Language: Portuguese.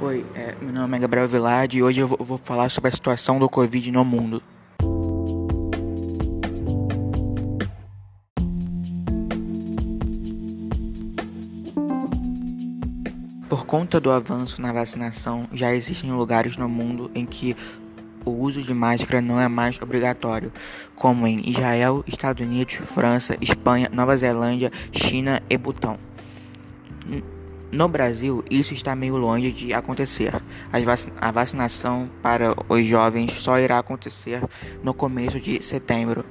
Oi, é, meu nome é Gabriel Vilade e hoje eu vou, eu vou falar sobre a situação do Covid no mundo. Por conta do avanço na vacinação, já existem lugares no mundo em que o uso de máscara não é mais obrigatório, como em Israel, Estados Unidos, França, Espanha, Nova Zelândia, China e Butão. No Brasil, isso está meio longe de acontecer. A vacinação para os jovens só irá acontecer no começo de setembro.